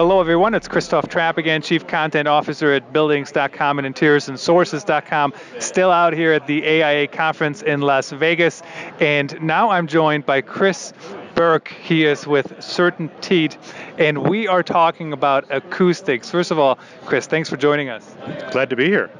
Hello, everyone. It's Christoph Trappe again, Chief Content Officer at Buildings.com and InteriorsandSources.com. Still out here at the AIA conference in Las Vegas. And now I'm joined by Chris Bourque. He is with Certain CertainTeed, and we are talking about acoustics. First of all, Chris, thanks for joining us. Glad to be here.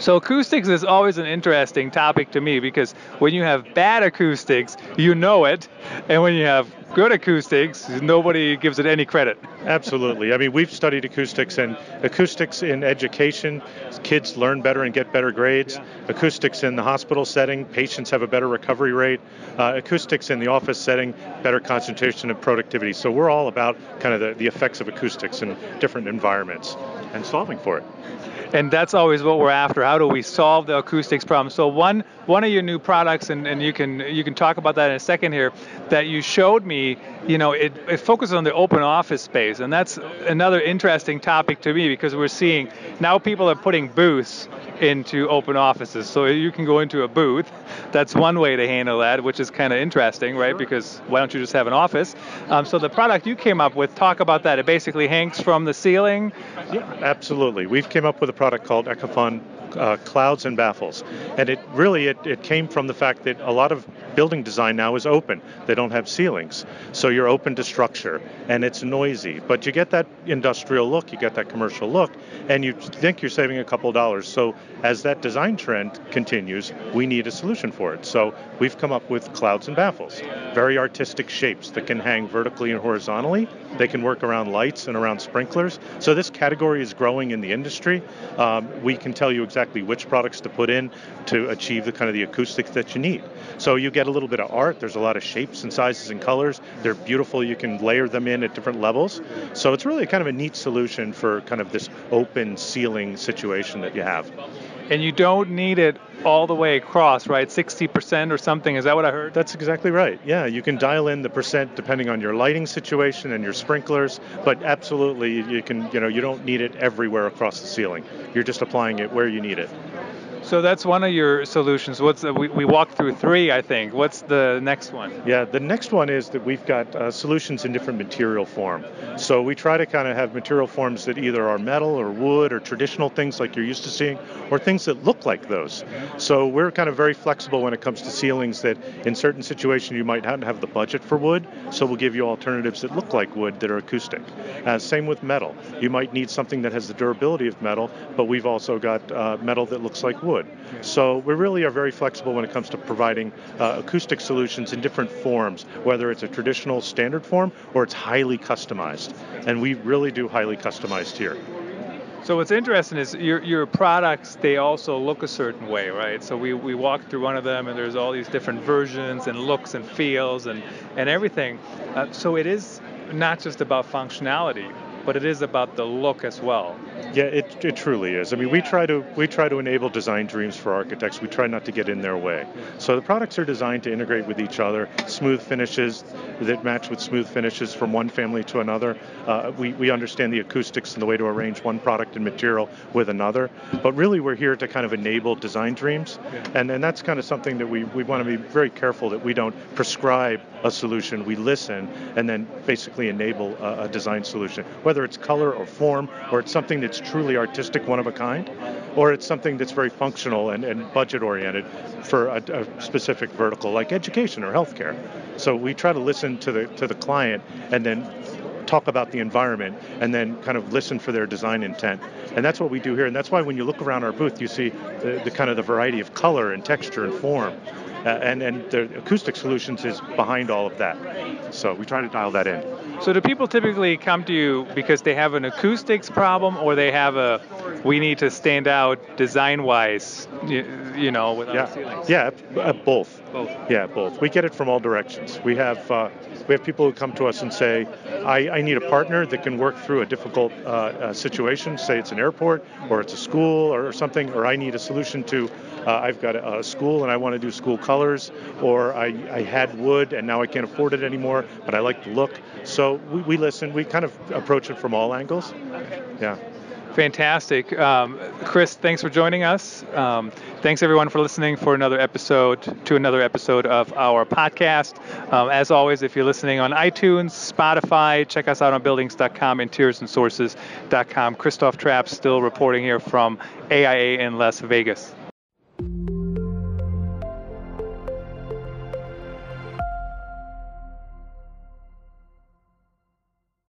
So acoustics is always an interesting topic to me because when you have bad acoustics, you know it, and when you have good acoustics, nobody gives it any credit. Absolutely. I mean, we've studied acoustics and acoustics in education, kids learn better and get better grades. Yeah. Acoustics in the hospital setting, patients have a better recovery rate. Uh, acoustics in the office setting, better concentration and productivity. So we're all about kind of the, the effects of acoustics in different environments and solving for it and that's always what we're after. How do we solve the acoustics problem? So one one of your new products, and, and you can you can talk about that in a second here, that you showed me, you know, it, it focuses on the open office space, and that's another interesting topic to me because we're seeing now people are putting booths into open offices. So you can go into a booth. That's one way to handle that, which is kind of interesting, right? Because why don't you just have an office? Um, so the product you came up with, talk about that. It basically hangs from the ceiling. Yeah, absolutely. We've came up with a product called Ecophon uh, clouds and baffles. And it really it, it came from the fact that a lot of building design now is open. They don't have ceilings. So you're open to structure and it's noisy. But you get that industrial look, you get that commercial look, and you think you're saving a couple dollars. So as that design trend continues, we need a solution for it. So we've come up with clouds and baffles. Very artistic shapes that can hang vertically and horizontally. They can work around lights and around sprinklers. So this category is growing in the industry. Um, we can tell you exactly exactly which products to put in to achieve the kind of the acoustics that you need. So you get a little bit of art. There's a lot of shapes and sizes and colors. They're beautiful. You can layer them in at different levels. So it's really kind of a neat solution for kind of this open ceiling situation that you have and you don't need it all the way across, right? 60% or something. Is that what I heard? That's exactly right. Yeah, you can dial in the percent depending on your lighting situation and your sprinklers, but absolutely you can, you know, you don't need it everywhere across the ceiling. You're just applying it where you need it. So that's one of your solutions. What's the, we, we walked through three, I think. What's the next one? Yeah, the next one is that we've got uh, solutions in different material form. So we try to kind of have material forms that either are metal or wood or traditional things like you're used to seeing, or things that look like those. So we're kind of very flexible when it comes to ceilings. That in certain situations you might not have the budget for wood, so we'll give you alternatives that look like wood that are acoustic. Uh, same with metal. You might need something that has the durability of metal, but we've also got uh, metal that looks like wood would. So we really are very flexible when it comes to providing uh, acoustic solutions in different forms, whether it's a traditional standard form or it's highly customized. And we really do highly customized here. So what's interesting is your, your products, they also look a certain way, right? So we, we walked through one of them and there's all these different versions and looks and feels and, and everything. Uh, so it is not just about functionality, but it is about the look as well. Yeah, it, it truly is. I mean, we try to we try to enable design dreams for architects. We try not to get in their way. So the products are designed to integrate with each other. Smooth finishes that match with smooth finishes from one family to another. Uh, we we understand the acoustics and the way to arrange one product and material with another. But really, we're here to kind of enable design dreams, and and that's kind of something that we we want to be very careful that we don't prescribe a solution. We listen and then basically enable a, a design solution, whether it's color or form or it's something that's truly artistic, one of a kind, or it's something that's very functional and, and budget oriented for a, a, specific vertical like education or healthcare. So we try to listen to the to the client and then talk about the environment and then kind of listen for their design intent. And that's what we do here. And that's why when you look around our booth, you see the, the kind of the variety of color and texture and form. Uh, and, and the acoustic solutions is behind all of that. So we try to dial that in. So do people typically come to you because they have an acoustics problem or they have a we need to stand out design wise, you, you, know, with yeah. ceilings? Yeah, uh, both. Both. Yeah, both. We get it from all directions. We have uh, we have people who come to us and say, I, I need a partner that can work through a difficult uh, uh, situation, say it's an airport or it's a school or something, or I need a solution to, uh, I've got a, a, school and I want to do school colors, or I, I had wood and now I can't afford it anymore, but I like the look. So we, we listen, we kind of approach it from all angles. Yeah. Fantastic. Um, Chris, thanks for joining us. Um, thanks everyone for listening for another episode to another episode of our podcast. Um, as always, if you're listening on iTunes, Spotify, check us out on buildings.com, interiorandsources.com. Christoph Trappe still reporting here from AIA in Las Vegas.